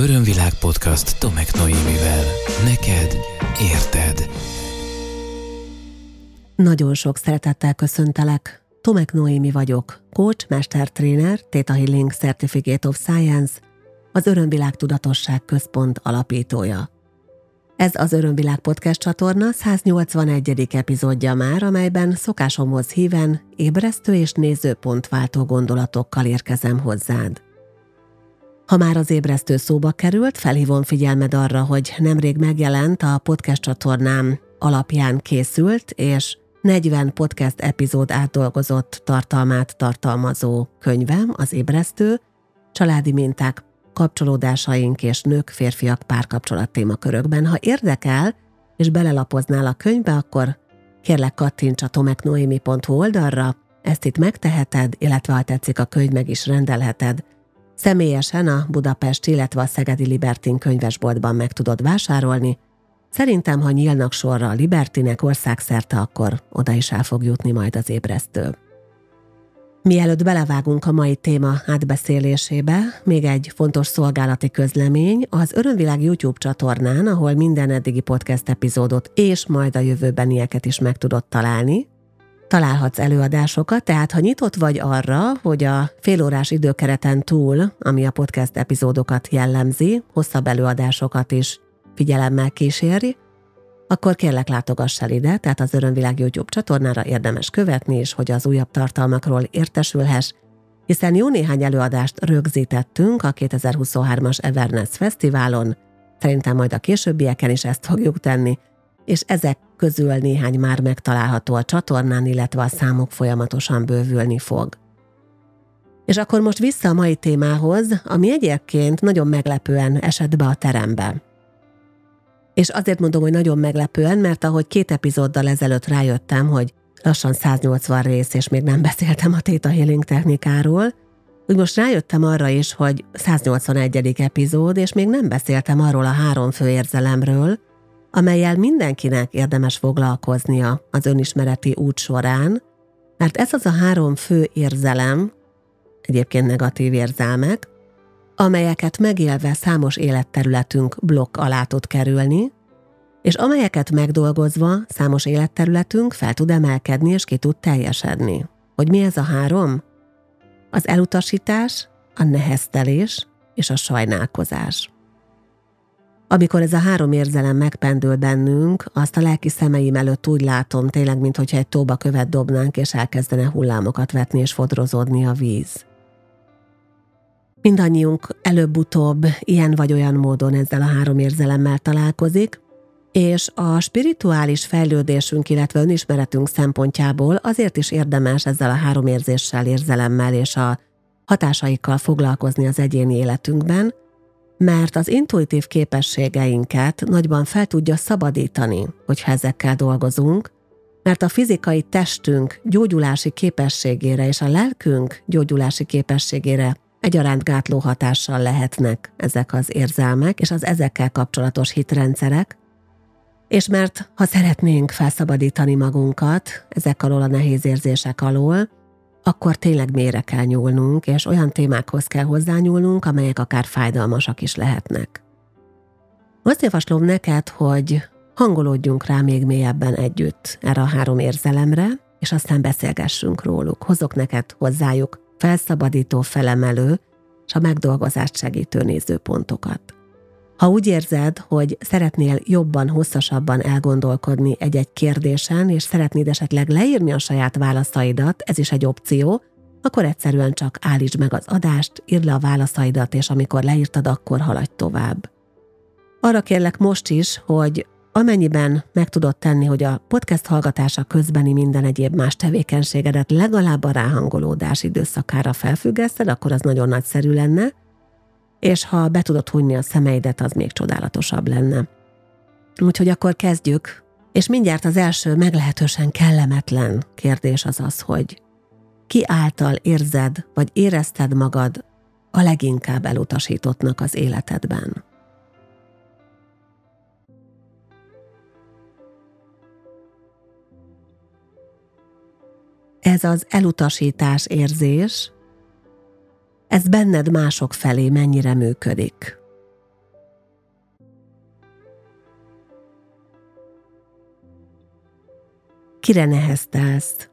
Örömvilág podcast Tomek Noémivel. Neked érted. Nagyon sok szeretettel köszöntelek. Tomek Noémi vagyok, coach, mestertréner, Theta Healing Certificate of Science, az Örömvilág Tudatosság Központ alapítója. Ez az Örömvilág podcast csatorna 181. epizódja már, amelyben szokásomhoz híven ébresztő és nézőpontváltó gondolatokkal érkezem hozzád. Ha már az ébresztő szóba került, felhívom figyelmed arra, hogy nemrég megjelent a podcast csatornám alapján készült, és 40 podcast epizód átdolgozott tartalmát tartalmazó könyvem, az ébresztő, családi minták, kapcsolódásaink és nők, férfiak párkapcsolat témakörökben. Ha érdekel, és belelapoznál a könyvbe, akkor kérlek kattints a tomeknoemi.hu oldalra, ezt itt megteheted, illetve ha tetszik a könyv, meg is rendelheted. Személyesen a Budapest, illetve a Szegedi Libertin könyvesboltban meg tudod vásárolni. Szerintem, ha nyílnak sorra a Libertinek országszerte, akkor oda is el fog jutni majd az ébresztő. Mielőtt belevágunk a mai téma átbeszélésébe, még egy fontos szolgálati közlemény az Örömvilág YouTube csatornán, ahol minden eddigi podcast epizódot és majd a jövőbenieket is meg tudod találni. Találhatsz előadásokat, tehát ha nyitott vagy arra, hogy a félórás időkereten túl, ami a podcast epizódokat jellemzi, hosszabb előadásokat is figyelemmel kíséri, akkor kérlek látogass el ide, tehát az Örömvilág YouTube csatornára érdemes követni, és hogy az újabb tartalmakról értesülhess, hiszen jó néhány előadást rögzítettünk a 2023-as Everness Fesztiválon, szerintem majd a későbbieken is ezt fogjuk tenni, és ezek közül néhány már megtalálható a csatornán, illetve a számok folyamatosan bővülni fog. És akkor most vissza a mai témához, ami egyébként nagyon meglepően esett be a terembe. És azért mondom, hogy nagyon meglepően, mert ahogy két epizóddal ezelőtt rájöttem, hogy lassan 180 rész, és még nem beszéltem a Theta Healing technikáról, úgy most rájöttem arra is, hogy 181. epizód, és még nem beszéltem arról a három fő érzelemről, amelyel mindenkinek érdemes foglalkoznia az önismereti út során, mert ez az a három fő érzelem, egyébként negatív érzelmek, amelyeket megélve számos életterületünk blokk alá tud kerülni, és amelyeket megdolgozva számos életterületünk fel tud emelkedni és ki tud teljesedni. Hogy mi ez a három? Az elutasítás, a neheztelés és a sajnálkozás. Amikor ez a három érzelem megpendül bennünk, azt a lelki szemeim előtt úgy látom, tényleg, mintha egy tóba követ dobnánk, és elkezdene hullámokat vetni és fodrozódni a víz. Mindannyiunk előbb-utóbb ilyen vagy olyan módon ezzel a három érzelemmel találkozik, és a spirituális fejlődésünk, illetve önismeretünk szempontjából azért is érdemes ezzel a három érzéssel, érzelemmel és a hatásaikkal foglalkozni az egyéni életünkben, mert az intuitív képességeinket nagyban fel tudja szabadítani, hogyha ezekkel dolgozunk, mert a fizikai testünk gyógyulási képességére és a lelkünk gyógyulási képességére egyaránt gátló hatással lehetnek ezek az érzelmek és az ezekkel kapcsolatos hitrendszerek, és mert ha szeretnénk felszabadítani magunkat ezek alól a nehéz érzések alól, akkor tényleg mélyre kell nyúlnunk, és olyan témákhoz kell hozzányúlnunk, amelyek akár fájdalmasak is lehetnek. Azt javaslom neked, hogy hangolódjunk rá még mélyebben együtt erre a három érzelemre, és aztán beszélgessünk róluk. Hozok neked hozzájuk felszabadító, felemelő és a megdolgozást segítő nézőpontokat. Ha úgy érzed, hogy szeretnél jobban, hosszasabban elgondolkodni egy-egy kérdésen, és szeretnéd esetleg leírni a saját válaszaidat, ez is egy opció, akkor egyszerűen csak állítsd meg az adást, írd le a válaszaidat, és amikor leírtad, akkor haladj tovább. Arra kérlek most is, hogy amennyiben meg tudod tenni, hogy a podcast hallgatása közbeni minden egyéb más tevékenységedet legalább a ráhangolódás időszakára felfüggeszted, akkor az nagyon nagyszerű lenne, és ha be tudod hunyni a szemeidet, az még csodálatosabb lenne. Úgyhogy akkor kezdjük, és mindjárt az első meglehetősen kellemetlen kérdés az az, hogy ki által érzed, vagy érezted magad a leginkább elutasítottnak az életedben? Ez az elutasítás érzés, ez benned mások felé mennyire működik. Kire neheztelsz?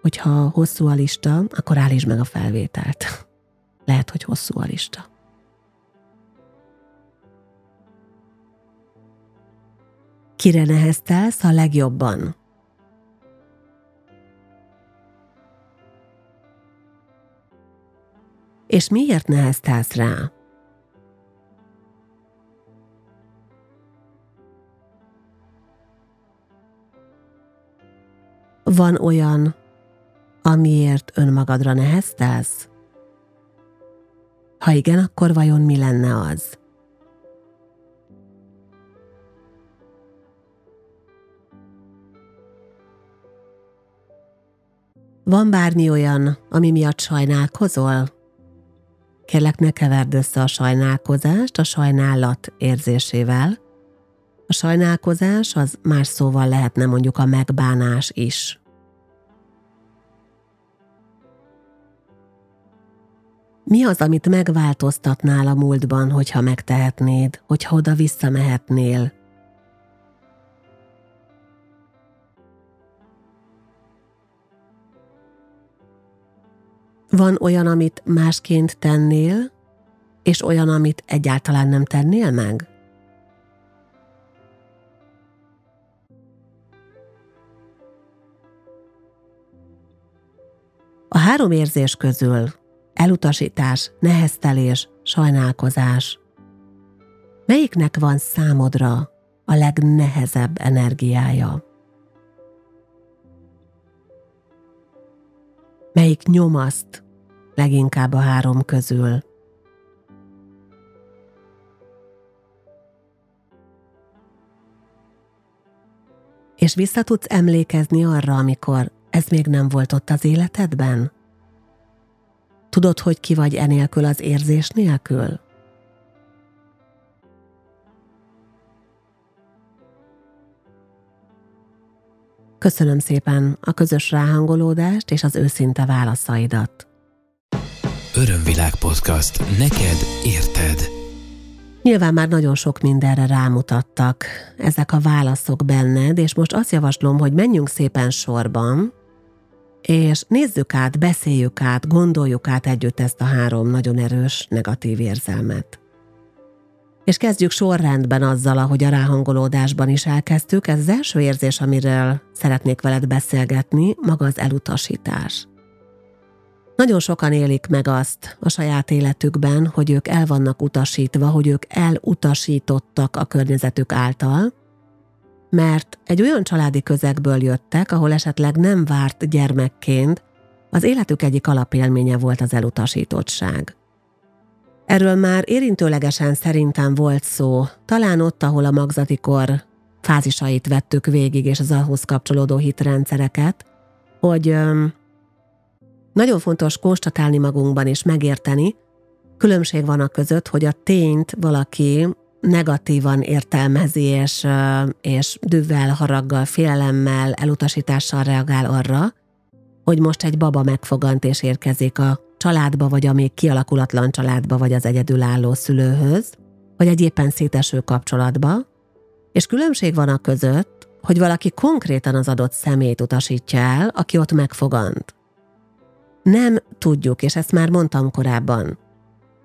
Hogyha hosszú a lista, akkor állítsd meg a felvételt. Lehet, hogy hosszú a lista. Kire neheztelsz a legjobban? És miért neheztelsz rá? Van olyan, amiért önmagadra neheztelsz? Ha igen, akkor vajon mi lenne az? Van bármi olyan, ami miatt sajnálkozol? Kérlek, ne keverd össze a sajnálkozást a sajnálat érzésével. A sajnálkozás az más szóval lehetne mondjuk a megbánás is. Mi az, amit megváltoztatnál a múltban, hogyha megtehetnéd, hogyha oda visszamehetnél? Van olyan, amit másként tennél, és olyan, amit egyáltalán nem tennél meg? A három érzés közül elutasítás, neheztelés, sajnálkozás. Melyiknek van számodra a legnehezebb energiája? Melyik nyomaszt leginkább a három közül? És vissza tudsz emlékezni arra, amikor ez még nem volt ott az életedben? Tudod, hogy ki vagy enélkül az érzés nélkül? Köszönöm szépen a közös ráhangolódást és az őszinte válaszaidat. Örömvilág podcast. Neked érted. Nyilván már nagyon sok mindenre rámutattak ezek a válaszok benned, és most azt javaslom, hogy menjünk szépen sorban, és nézzük át, beszéljük át, gondoljuk át együtt ezt a három nagyon erős negatív érzelmet. És kezdjük sorrendben azzal, ahogy a ráhangolódásban is elkezdtük. Ez az első érzés, amiről szeretnék veled beszélgetni, maga az elutasítás. Nagyon sokan élik meg azt a saját életükben, hogy ők el vannak utasítva, hogy ők elutasítottak a környezetük által, mert egy olyan családi közegből jöttek, ahol esetleg nem várt gyermekként, az életük egyik alapélménye volt az elutasítottság. Erről már érintőlegesen szerintem volt szó, talán ott, ahol a magzati kor fázisait vettük végig, és az ahhoz kapcsolódó hitrendszereket, hogy öm, nagyon fontos konstatálni magunkban és megérteni, különbség van a között, hogy a tényt valaki negatívan értelmezi, és, és düvvel, haraggal, félelemmel, elutasítással reagál arra, hogy most egy baba megfogant és érkezik a családba, vagy a még kialakulatlan családba, vagy az egyedülálló szülőhöz, vagy egy éppen széteső kapcsolatba, és különbség van a között, hogy valaki konkrétan az adott szemét utasítja el, aki ott megfogant. Nem tudjuk, és ezt már mondtam korábban,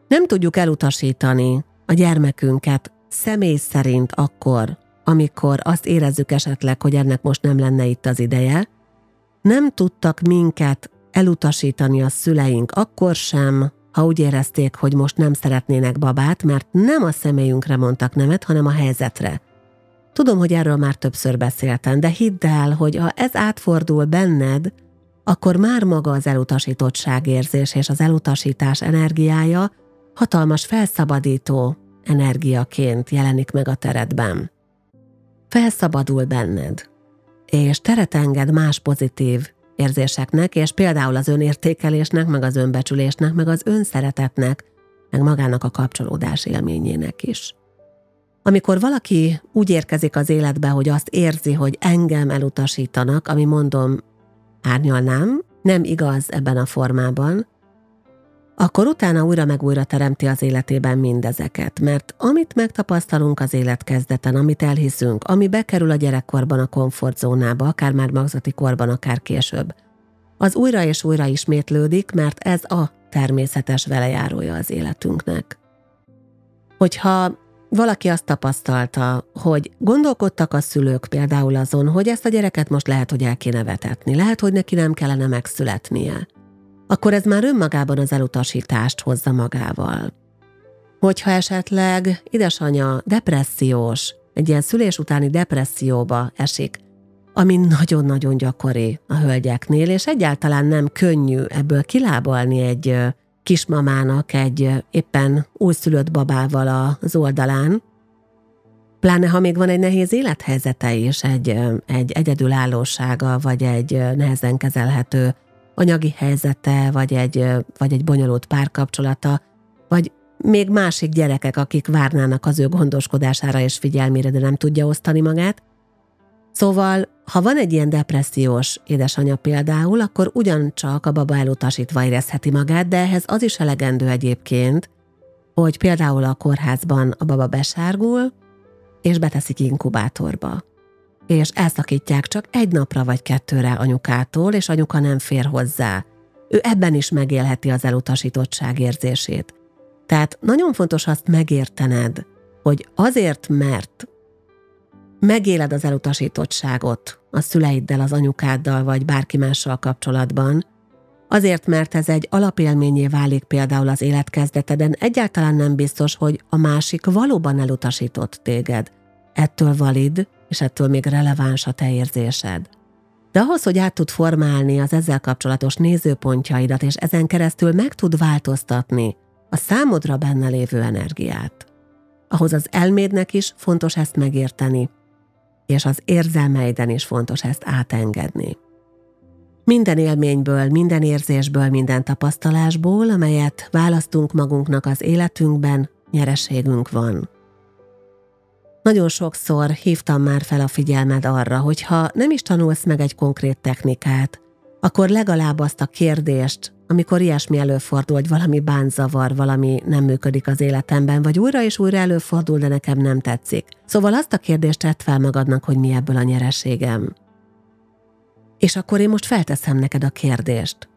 nem tudjuk elutasítani a gyermekünket személy szerint akkor, amikor azt érezzük esetleg, hogy ennek most nem lenne itt az ideje, nem tudtak minket elutasítani a szüleink akkor sem, ha úgy érezték, hogy most nem szeretnének babát, mert nem a személyünkre mondtak nemet, hanem a helyzetre. Tudom, hogy erről már többször beszéltem, de hidd el, hogy ha ez átfordul benned, akkor már maga az elutasítottság érzés és az elutasítás energiája hatalmas felszabadító energiaként jelenik meg a teredben. Felszabadul benned, és teret enged más pozitív érzéseknek, és például az önértékelésnek, meg az önbecsülésnek, meg az önszeretetnek, meg magának a kapcsolódás élményének is. Amikor valaki úgy érkezik az életbe, hogy azt érzi, hogy engem elutasítanak, ami mondom, árnyalnám, nem igaz ebben a formában, akkor utána újra meg újra teremti az életében mindezeket, mert amit megtapasztalunk az élet kezdeten, amit elhiszünk, ami bekerül a gyerekkorban a komfortzónába, akár már magzati korban, akár később, az újra és újra ismétlődik, mert ez a természetes velejárója az életünknek. Hogyha valaki azt tapasztalta, hogy gondolkodtak a szülők például azon, hogy ezt a gyereket most lehet, hogy el kéne vetetni, lehet, hogy neki nem kellene megszületnie, akkor ez már önmagában az elutasítást hozza magával. Hogyha esetleg idesanya depressziós, egy ilyen szülés utáni depresszióba esik, ami nagyon-nagyon gyakori a hölgyeknél, és egyáltalán nem könnyű ebből kilábalni egy kismamának egy éppen újszülött babával az oldalán, pláne ha még van egy nehéz élethelyzete is, egy, egy egyedülállósága, vagy egy nehezen kezelhető anyagi helyzete, vagy egy, vagy egy bonyolult párkapcsolata, vagy még másik gyerekek, akik várnának az ő gondoskodására és figyelmére, de nem tudja osztani magát. Szóval, ha van egy ilyen depressziós édesanyja például, akkor ugyancsak a baba elutasítva érezheti magát, de ehhez az is elegendő egyébként, hogy például a kórházban a baba besárgul, és beteszik inkubátorba és elszakítják csak egy napra vagy kettőre anyukától, és anyuka nem fér hozzá. Ő ebben is megélheti az elutasítottság érzését. Tehát nagyon fontos azt megértened, hogy azért, mert megéled az elutasítottságot a szüleiddel, az anyukáddal, vagy bárki mással kapcsolatban, azért, mert ez egy alapélményé válik például az életkezdeteden, egyáltalán nem biztos, hogy a másik valóban elutasított téged. Ettől valid, és ettől még releváns a te érzésed. De ahhoz, hogy át tud formálni az ezzel kapcsolatos nézőpontjaidat, és ezen keresztül meg tud változtatni a számodra benne lévő energiát, ahhoz az elmédnek is fontos ezt megérteni, és az érzelmeiden is fontos ezt átengedni. Minden élményből, minden érzésből, minden tapasztalásból, amelyet választunk magunknak az életünkben, nyereségünk van. Nagyon sokszor hívtam már fel a figyelmed arra, hogy ha nem is tanulsz meg egy konkrét technikát, akkor legalább azt a kérdést, amikor ilyesmi előfordul, hogy valami bánzavar, valami nem működik az életemben, vagy újra és újra előfordul, de nekem nem tetszik. Szóval azt a kérdést tett fel magadnak, hogy mi ebből a nyereségem. És akkor én most felteszem neked a kérdést.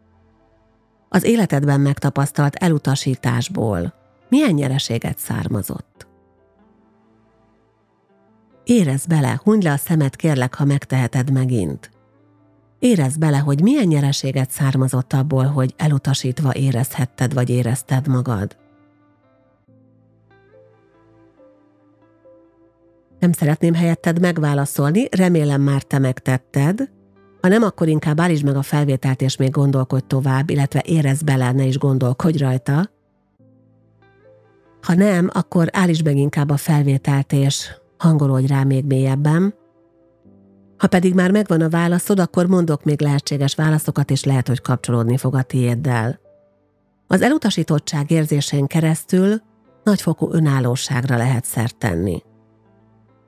Az életedben megtapasztalt elutasításból milyen nyereséget származott? Érez bele, hunyd le a szemed kérlek, ha megteheted megint. Érez bele, hogy milyen nyereséget származott abból, hogy elutasítva érezhetted vagy érezted magad. Nem szeretném helyetted megválaszolni, remélem már te megtetted. Ha nem, akkor inkább állítsd meg a felvételt, és még gondolkodj tovább, illetve érez bele, ne is gondolkodj rajta. Ha nem, akkor állítsd meg inkább a felvételt, és hangolódj rá még mélyebben. Ha pedig már megvan a válaszod, akkor mondok még lehetséges válaszokat, és lehet, hogy kapcsolódni fog a tiéddel. Az elutasítottság érzésén keresztül nagyfokú önállóságra lehet szert tenni.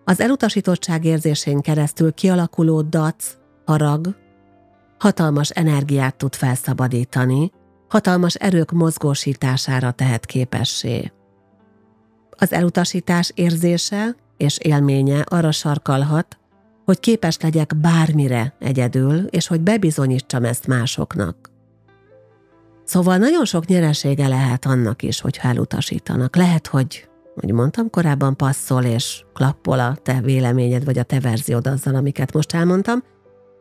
Az elutasítottság érzésén keresztül kialakuló dac, harag, hatalmas energiát tud felszabadítani, hatalmas erők mozgósítására tehet képessé. Az elutasítás érzése és élménye arra sarkalhat, hogy képes legyek bármire egyedül, és hogy bebizonyítsam ezt másoknak. Szóval nagyon sok nyeresége lehet annak is, hogyha elutasítanak. Lehet, hogy, hogy mondtam korábban, passzol és klappol a te véleményed, vagy a te verziód azzal, amiket most elmondtam.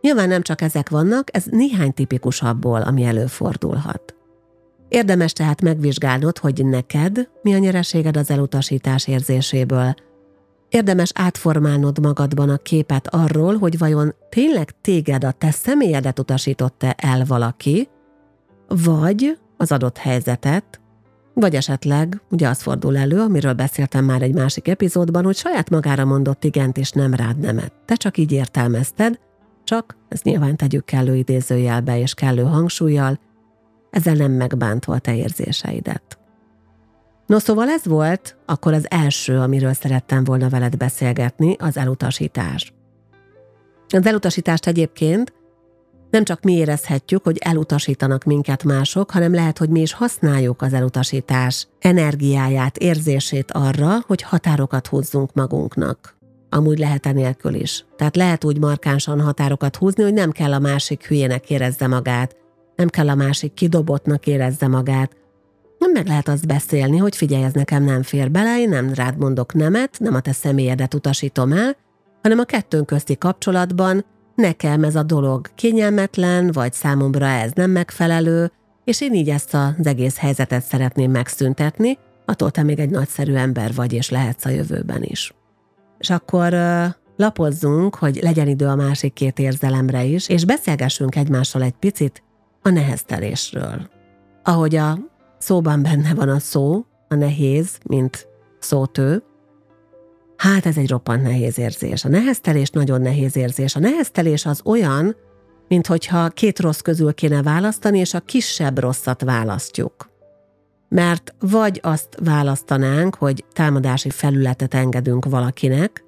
Nyilván nem csak ezek vannak, ez néhány tipikus abból, ami előfordulhat. Érdemes tehát megvizsgálnod, hogy neked mi a nyereséged az elutasítás érzéséből – Érdemes átformálnod magadban a képet arról, hogy vajon tényleg téged a te személyedet utasította el valaki, vagy az adott helyzetet, vagy esetleg, ugye az fordul elő, amiről beszéltem már egy másik epizódban, hogy saját magára mondott igent és nem rád nemet. Te csak így értelmezted, csak, ezt nyilván tegyük kellő idézőjelbe és kellő hangsúlyjal, ezzel nem megbántva a te érzéseidet. No szóval ez volt akkor az első, amiről szerettem volna veled beszélgetni, az elutasítás. Az elutasítást egyébként Nem csak mi érezhetjük, hogy elutasítanak minket mások, hanem lehet, hogy mi is használjuk az elutasítás energiáját, érzését arra, hogy határokat húzzunk magunknak. Amúgy lehet enélkül is. Tehát lehet úgy markánsan határokat húzni, hogy nem kell a másik hülyének érezze magát, nem kell a másik kidobottnak érezze magát, nem meg lehet azt beszélni, hogy figyelj, ez nekem nem fér bele, én nem rád mondok nemet, nem a te személyedet utasítom el, hanem a kettőnk közti kapcsolatban nekem ez a dolog kényelmetlen, vagy számomra ez nem megfelelő, és én így ezt az egész helyzetet szeretném megszüntetni, attól te még egy nagyszerű ember vagy, és lehetsz a jövőben is. És akkor lapozzunk, hogy legyen idő a másik két érzelemre is, és beszélgessünk egymással egy picit a neheztelésről. Ahogy a szóban benne van a szó, a nehéz, mint szótő, hát ez egy roppant nehéz érzés. A neheztelés nagyon nehéz érzés. A neheztelés az olyan, mint hogyha két rossz közül kéne választani, és a kisebb rosszat választjuk. Mert vagy azt választanánk, hogy támadási felületet engedünk valakinek,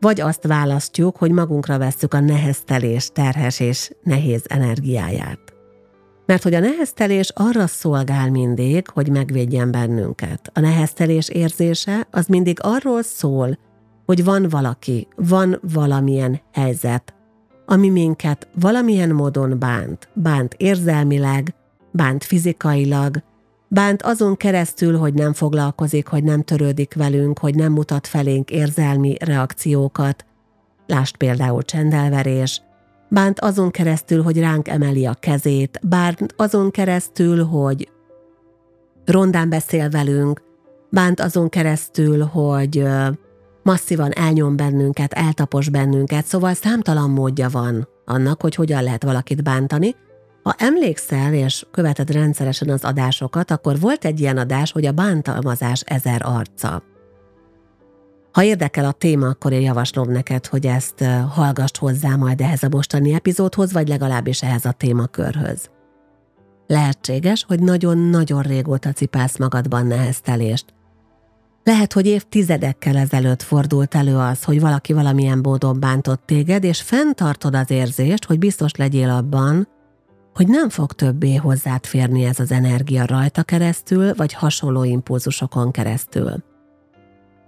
vagy azt választjuk, hogy magunkra vesszük a neheztelés terhes és nehéz energiáját. Mert hogy a neheztelés arra szolgál mindig, hogy megvédjen bennünket. A neheztelés érzése az mindig arról szól, hogy van valaki, van valamilyen helyzet, ami minket valamilyen módon bánt. Bánt érzelmileg, bánt fizikailag, bánt azon keresztül, hogy nem foglalkozik, hogy nem törődik velünk, hogy nem mutat felénk érzelmi reakciókat. Lást például csendelverés, bánt azon keresztül, hogy ránk emeli a kezét, bánt azon keresztül, hogy rondán beszél velünk, bánt azon keresztül, hogy masszívan elnyom bennünket, eltapos bennünket, szóval számtalan módja van annak, hogy hogyan lehet valakit bántani. Ha emlékszel és követed rendszeresen az adásokat, akkor volt egy ilyen adás, hogy a bántalmazás ezer arca. Ha érdekel a téma, akkor én javaslom neked, hogy ezt hallgass hozzá majd ehhez a mostani epizódhoz, vagy legalábbis ehhez a témakörhöz. Lehetséges, hogy nagyon-nagyon régóta cipálsz magadban neheztelést. Lehet, hogy évtizedekkel ezelőtt fordult elő az, hogy valaki valamilyen módon bántott téged, és fenntartod az érzést, hogy biztos legyél abban, hogy nem fog többé hozzád férni ez az energia rajta keresztül, vagy hasonló impulzusokon keresztül.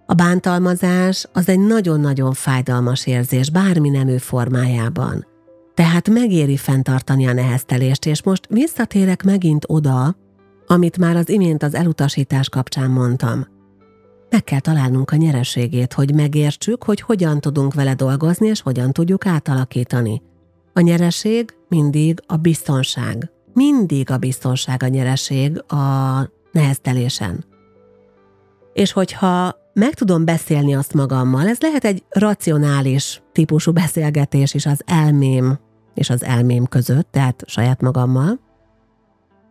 A bántalmazás az egy nagyon-nagyon fájdalmas érzés bármi nemű formájában. Tehát megéri fenntartani a neheztelést, és most visszatérek megint oda, amit már az imént az elutasítás kapcsán mondtam. Meg kell találnunk a nyereségét, hogy megértsük, hogy hogyan tudunk vele dolgozni, és hogyan tudjuk átalakítani. A nyereség mindig a biztonság. Mindig a biztonság a nyereség a neheztelésen. És hogyha meg tudom beszélni azt magammal. Ez lehet egy racionális típusú beszélgetés is az elmém és az elmém között, tehát saját magammal.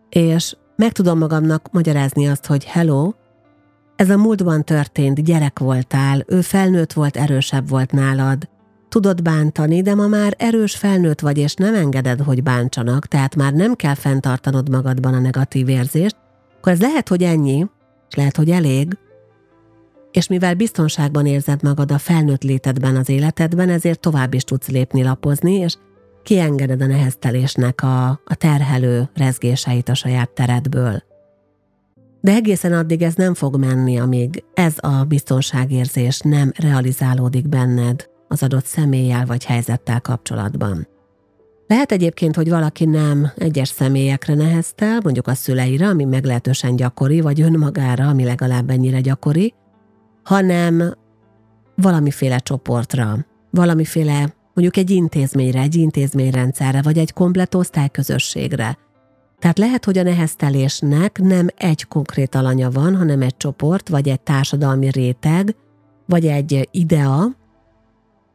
És meg tudom magamnak magyarázni azt, hogy hello, ez a múltban történt, gyerek voltál, ő felnőtt volt, erősebb volt nálad, tudod bántani, de ma már erős felnőtt vagy, és nem engeded, hogy bántsanak, tehát már nem kell fenntartanod magadban a negatív érzést, akkor ez lehet, hogy ennyi, és lehet, hogy elég, és mivel biztonságban érzed magad a felnőtt létedben az életedben, ezért tovább is tudsz lépni, lapozni, és kiengeded a neheztelésnek a, a terhelő rezgéseit a saját teredből. De egészen addig ez nem fog menni, amíg ez a biztonságérzés nem realizálódik benned az adott személlyel vagy helyzettel kapcsolatban. Lehet egyébként, hogy valaki nem egyes személyekre neheztel, mondjuk a szüleire, ami meglehetősen gyakori, vagy önmagára, ami legalább ennyire gyakori, hanem valamiféle csoportra, valamiféle mondjuk egy intézményre, egy intézményrendszerre, vagy egy komplet osztályközösségre. Tehát lehet, hogy a neheztelésnek nem egy konkrét alanya van, hanem egy csoport, vagy egy társadalmi réteg, vagy egy idea,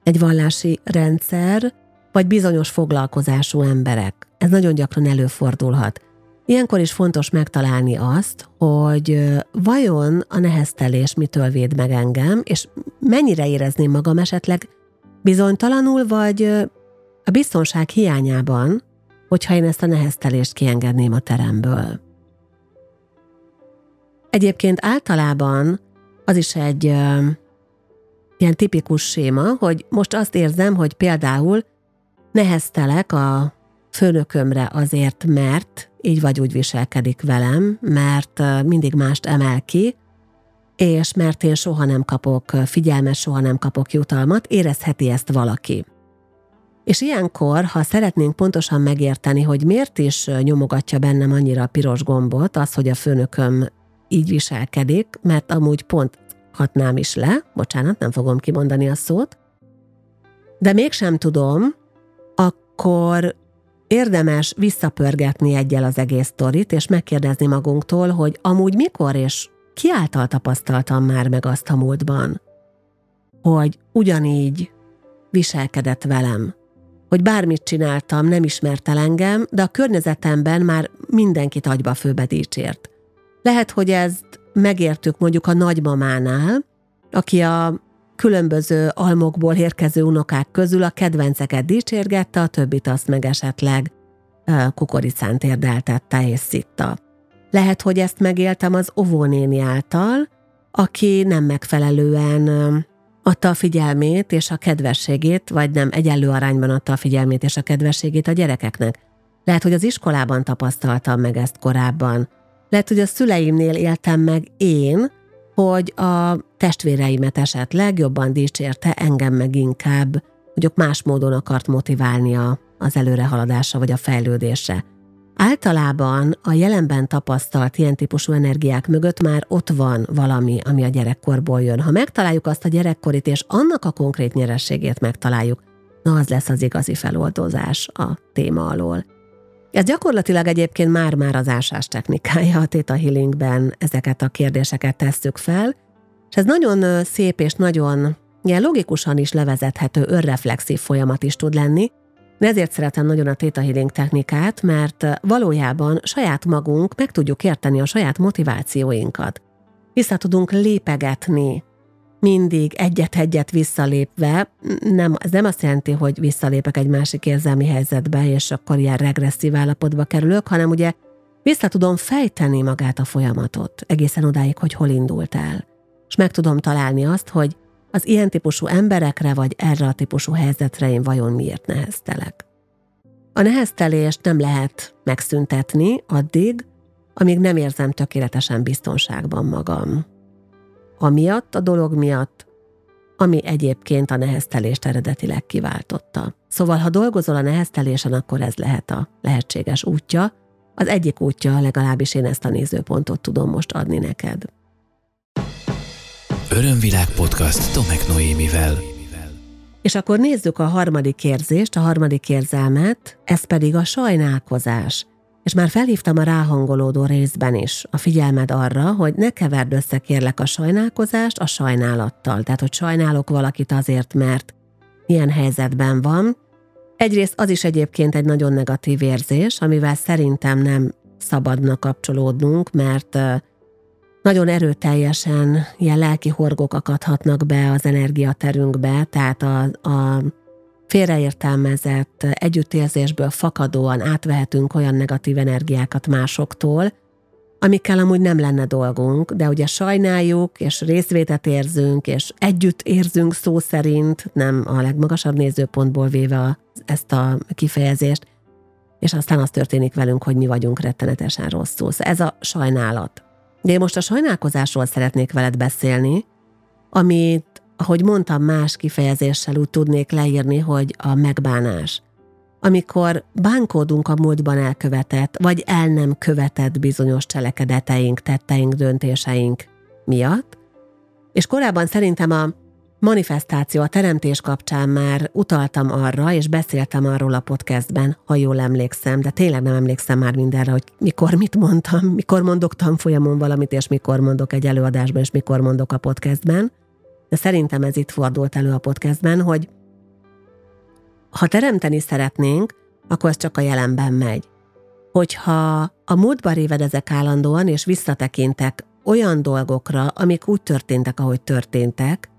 egy vallási rendszer, vagy bizonyos foglalkozású emberek. Ez nagyon gyakran előfordulhat. Ilyenkor is fontos megtalálni azt, hogy vajon a neheztelés mitől véd meg engem, és mennyire érezném magam esetleg bizonytalanul, vagy a biztonság hiányában, hogyha én ezt a neheztelést kiengedném a teremből. Egyébként általában az is egy ilyen tipikus séma, hogy most azt érzem, hogy például neheztelek a főnökömre azért, mert így vagy úgy viselkedik velem, mert mindig mást emel ki, és mert én soha nem kapok figyelmet, soha nem kapok jutalmat, érezheti ezt valaki. És ilyenkor, ha szeretnénk pontosan megérteni, hogy miért is nyomogatja bennem annyira a piros gombot, az, hogy a főnököm így viselkedik, mert amúgy pont hatnám is le, bocsánat, nem fogom kimondani a szót, de mégsem tudom, akkor érdemes visszapörgetni egyel az egész sztorit, és megkérdezni magunktól, hogy amúgy mikor és ki által tapasztaltam már meg azt a múltban, hogy ugyanígy viselkedett velem, hogy bármit csináltam, nem ismert el engem, de a környezetemben már mindenkit agyba főbe dicsért. Lehet, hogy ezt megértük mondjuk a nagymamánál, aki a különböző almokból érkező unokák közül a kedvenceket dicsérgette, a többit azt meg esetleg kukoricán térdeltette és szitta. Lehet, hogy ezt megéltem az ovónéni által, aki nem megfelelően adta a figyelmét és a kedvességét, vagy nem egyenlő arányban adta a figyelmét és a kedvességét a gyerekeknek. Lehet, hogy az iskolában tapasztaltam meg ezt korábban. Lehet, hogy a szüleimnél éltem meg én, hogy a testvéreimet esetleg jobban dicsérte, engem meg inkább, hogy más módon akart motiválnia az előrehaladásra vagy a fejlődésre. Általában a jelenben tapasztalt ilyen típusú energiák mögött már ott van valami, ami a gyerekkorból jön. Ha megtaláljuk azt a gyerekkorit, és annak a konkrét nyerességét megtaláljuk, na az lesz az igazi feloldozás a téma alól. Ez gyakorlatilag egyébként már-már az ásás technikája a Theta Healingben, ezeket a kérdéseket tesszük fel, és ez nagyon szép és nagyon ilyen logikusan is levezethető önreflexív folyamat is tud lenni, ezért szeretem nagyon a Theta Healing technikát, mert valójában saját magunk meg tudjuk érteni a saját motivációinkat. Vissza tudunk lépegetni mindig egyet-egyet visszalépve, nem, ez nem azt jelenti, hogy visszalépek egy másik érzelmi helyzetbe, és akkor ilyen regresszív állapotba kerülök, hanem ugye vissza tudom fejteni magát a folyamatot, egészen odáig, hogy hol indult el. És meg tudom találni azt, hogy az ilyen típusú emberekre, vagy erre a típusú helyzetre én vajon miért neheztelek. A neheztelést nem lehet megszüntetni addig, amíg nem érzem tökéletesen biztonságban magam amiatt a dolog miatt, ami egyébként a neheztelést eredetileg kiváltotta. Szóval, ha dolgozol a neheztelésen, akkor ez lehet a lehetséges útja. Az egyik útja, legalábbis én ezt a nézőpontot tudom most adni neked. Örömvilág podcast Tomek Noémivel. És akkor nézzük a harmadik érzést, a harmadik érzelmet, ez pedig a sajnálkozás – és már felhívtam a ráhangolódó részben is a figyelmed arra, hogy ne keverd össze kérlek a sajnálkozást a sajnálattal. Tehát, hogy sajnálok valakit azért, mert ilyen helyzetben van. Egyrészt az is egyébként egy nagyon negatív érzés, amivel szerintem nem szabadna kapcsolódnunk, mert nagyon erőteljesen ilyen lelki horgok akadhatnak be az energiaterünkbe, tehát a, a félreértelmezett együttérzésből fakadóan átvehetünk olyan negatív energiákat másoktól, amikkel amúgy nem lenne dolgunk, de ugye sajnáljuk, és részvétet érzünk, és együtt érzünk szó szerint, nem a legmagasabb nézőpontból véve ezt a kifejezést, és aztán az történik velünk, hogy mi vagyunk rettenetesen rosszul. Szóval ez a sajnálat. De én most a sajnálkozásról szeretnék veled beszélni, amit ahogy mondtam, más kifejezéssel úgy tudnék leírni, hogy a megbánás. Amikor bánkódunk a múltban elkövetett, vagy el nem követett bizonyos cselekedeteink, tetteink, döntéseink miatt, és korábban szerintem a manifestáció, a teremtés kapcsán már utaltam arra, és beszéltem arról a podcastben, ha jól emlékszem, de tényleg nem emlékszem már mindenre, hogy mikor mit mondtam, mikor mondok tanfolyamon valamit, és mikor mondok egy előadásban, és mikor mondok a podcastben – de szerintem ez itt fordult elő a podcastben, hogy ha teremteni szeretnénk, akkor ez csak a jelenben megy. Hogyha a múltba révedezek állandóan, és visszatekintek olyan dolgokra, amik úgy történtek, ahogy történtek,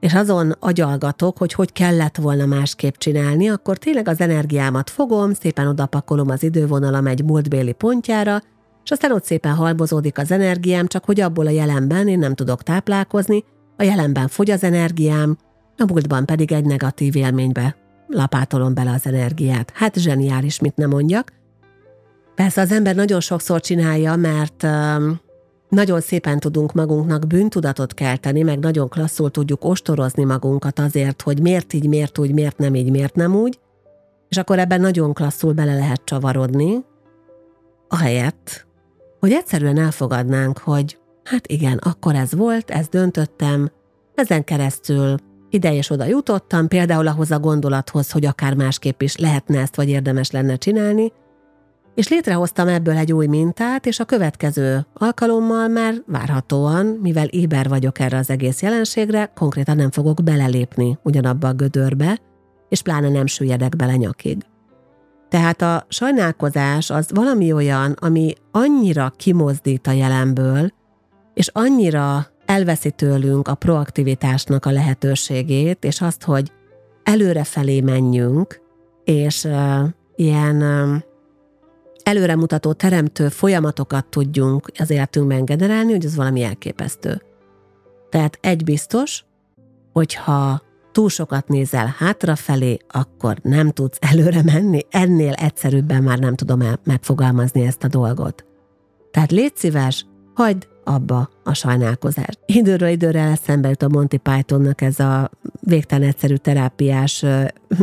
és azon agyalgatok, hogy hogy kellett volna másképp csinálni, akkor tényleg az energiámat fogom, szépen odapakolom az idővonalam egy múltbéli pontjára, és aztán ott szépen halmozódik az energiám, csak hogy abból a jelenben én nem tudok táplálkozni, a jelenben fogy az energiám, a múltban pedig egy negatív élménybe lapátolom bele az energiát. Hát zseniális, mit nem mondjak. Persze az ember nagyon sokszor csinálja, mert nagyon szépen tudunk magunknak bűntudatot kelteni, meg nagyon klasszul tudjuk ostorozni magunkat azért, hogy miért így, miért úgy, miért nem így, miért nem úgy, és akkor ebben nagyon klasszul bele lehet csavarodni, ahelyett, hogy egyszerűen elfogadnánk, hogy hát igen, akkor ez volt, ezt döntöttem, ezen keresztül ide és oda jutottam, például ahhoz a gondolathoz, hogy akár másképp is lehetne ezt, vagy érdemes lenne csinálni, és létrehoztam ebből egy új mintát, és a következő alkalommal már várhatóan, mivel éber vagyok erre az egész jelenségre, konkrétan nem fogok belelépni ugyanabba a gödörbe, és pláne nem süllyedek bele nyakig. Tehát a sajnálkozás az valami olyan, ami annyira kimozdít a jelenből, és annyira elveszi tőlünk a proaktivitásnak a lehetőségét, és azt, hogy előrefelé menjünk, és uh, ilyen uh, előremutató, teremtő folyamatokat tudjunk az életünkben generálni, hogy ez valami elképesztő. Tehát egy biztos, hogyha túl sokat nézel hátrafelé, akkor nem tudsz előre menni, ennél egyszerűbben már nem tudom megfogalmazni ezt a dolgot. Tehát légy szíves, hagyd abba a sajnálkozást. Időről időre eszembe jut a Monty Pythonnak ez a végtelen egyszerű terápiás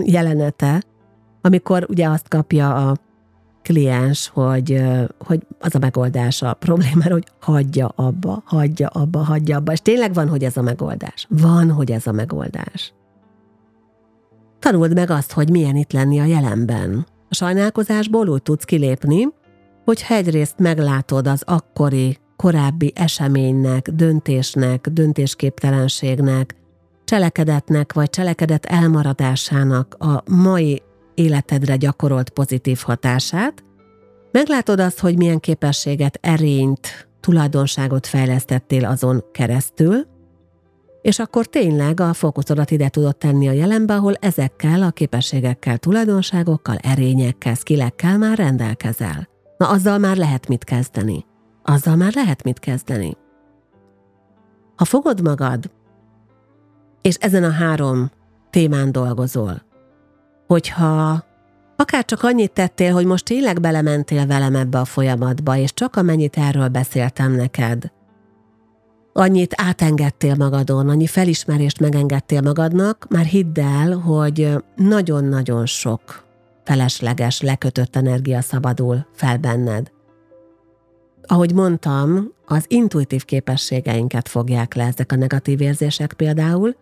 jelenete, amikor ugye azt kapja a kliens, hogy, hogy az a megoldás a problémára, hogy hagyja abba, hagyja abba, hagyja abba. És tényleg van, hogy ez a megoldás. Van, hogy ez a megoldás. Tanuld meg azt, hogy milyen itt lenni a jelenben. A sajnálkozásból úgy tudsz kilépni, hogy egyrészt meglátod az akkori, korábbi eseménynek, döntésnek, döntésképtelenségnek, cselekedetnek vagy cselekedet elmaradásának a mai életedre gyakorolt pozitív hatását, meglátod azt, hogy milyen képességet, erényt, tulajdonságot fejlesztettél azon keresztül, és akkor tényleg a fókuszodat ide tudod tenni a jelenbe, ahol ezekkel a képességekkel, tulajdonságokkal, erényekkel, skillekkel már rendelkezel. Na azzal már lehet mit kezdeni. Azzal már lehet mit kezdeni. Ha fogod magad, és ezen a három témán dolgozol, hogyha akár csak annyit tettél, hogy most tényleg belementél velem ebbe a folyamatba, és csak amennyit erről beszéltem neked, annyit átengedtél magadon, annyi felismerést megengedtél magadnak, már hidd el, hogy nagyon-nagyon sok felesleges, lekötött energia szabadul fel benned. Ahogy mondtam, az intuitív képességeinket fogják le ezek a negatív érzések például,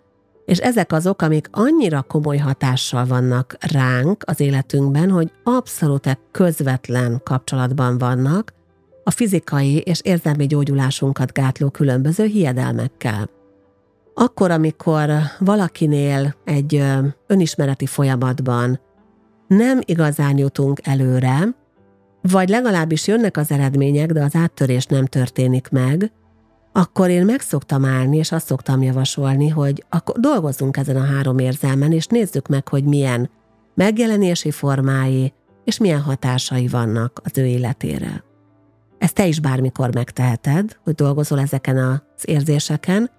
és ezek azok, amik annyira komoly hatással vannak ránk az életünkben, hogy abszolút közvetlen kapcsolatban vannak a fizikai és érzelmi gyógyulásunkat gátló különböző hiedelmekkel. Akkor, amikor valakinél egy önismereti folyamatban nem igazán jutunk előre, vagy legalábbis jönnek az eredmények, de az áttörés nem történik meg, akkor én meg szoktam állni, és azt szoktam javasolni, hogy akkor dolgozzunk ezen a három érzelmen, és nézzük meg, hogy milyen megjelenési formái, és milyen hatásai vannak az ő életére. Ezt te is bármikor megteheted, hogy dolgozol ezeken az érzéseken.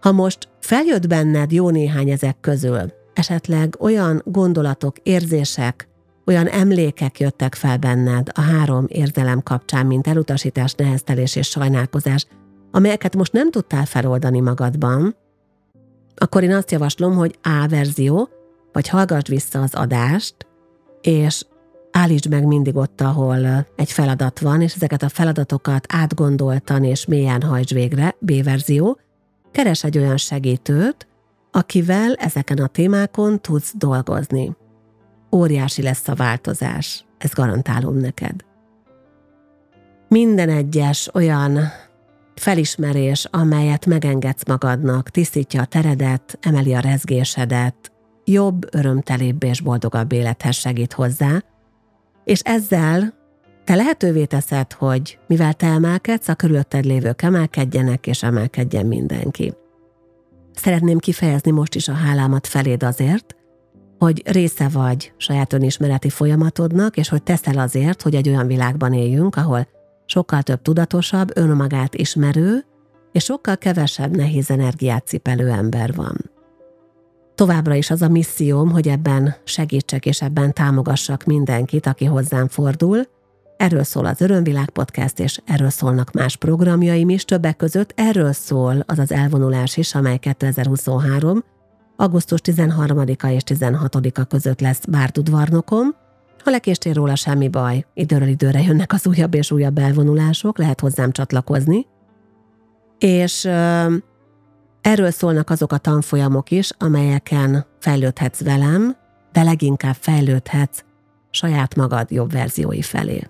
Ha most feljött benned jó néhány ezek közül, esetleg olyan gondolatok, érzések, olyan emlékek jöttek fel benned a három érzelem kapcsán, mint elutasítás, neheztelés és sajnálkozás, amelyeket most nem tudtál feloldani magadban, akkor én azt javaslom, hogy A verzió, vagy hallgass vissza az adást, és állítsd meg mindig ott, ahol egy feladat van, és ezeket a feladatokat átgondoltan és mélyen hajtsd végre, B verzió, keres egy olyan segítőt, akivel ezeken a témákon tudsz dolgozni. Óriási lesz a változás, ezt garantálom neked. Minden egyes olyan felismerés, amelyet megengedsz magadnak, tisztítja a teredet, emeli a rezgésedet, jobb, örömtelébb és boldogabb élethez segít hozzá, és ezzel te lehetővé teszed, hogy mivel te emelkedsz, a körülötted lévők emelkedjenek, és emelkedjen mindenki. Szeretném kifejezni most is a hálámat feléd azért, hogy része vagy saját önismereti folyamatodnak, és hogy teszel azért, hogy egy olyan világban éljünk, ahol sokkal több tudatosabb, önmagát ismerő, és sokkal kevesebb nehéz energiát cipelő ember van. Továbbra is az a misszióm, hogy ebben segítsek és ebben támogassak mindenkit, aki hozzám fordul. Erről szól az Örömvilág Podcast, és erről szólnak más programjaim is, többek között erről szól az az elvonulás is, amely 2023. augusztus 13-a és 16-a között lesz Bárdudvarnokom. Ha lekéstél róla, semmi baj, időről időre jönnek az újabb és újabb elvonulások, lehet hozzám csatlakozni. És Erről szólnak azok a tanfolyamok is, amelyeken fejlődhetsz velem, de leginkább fejlődhetsz saját magad jobb verziói felé.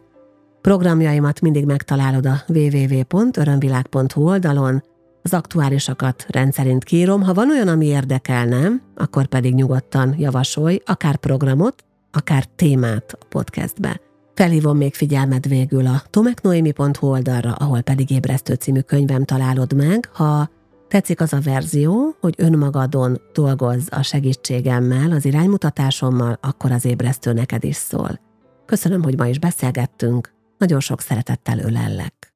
Programjaimat mindig megtalálod a www.örömvilág.hu oldalon, az aktuálisakat rendszerint kírom, ha van olyan, ami érdekelne, akkor pedig nyugodtan javasolj, akár programot, akár témát a podcastbe. Felhívom még figyelmed végül a tomeknoemi.hu oldalra, ahol pedig ébresztő című könyvem találod meg, ha Tetszik az a verzió, hogy önmagadon dolgozz a segítségemmel, az iránymutatásommal, akkor az ébresztő neked is szól. Köszönöm, hogy ma is beszélgettünk, nagyon sok szeretettel ölellek.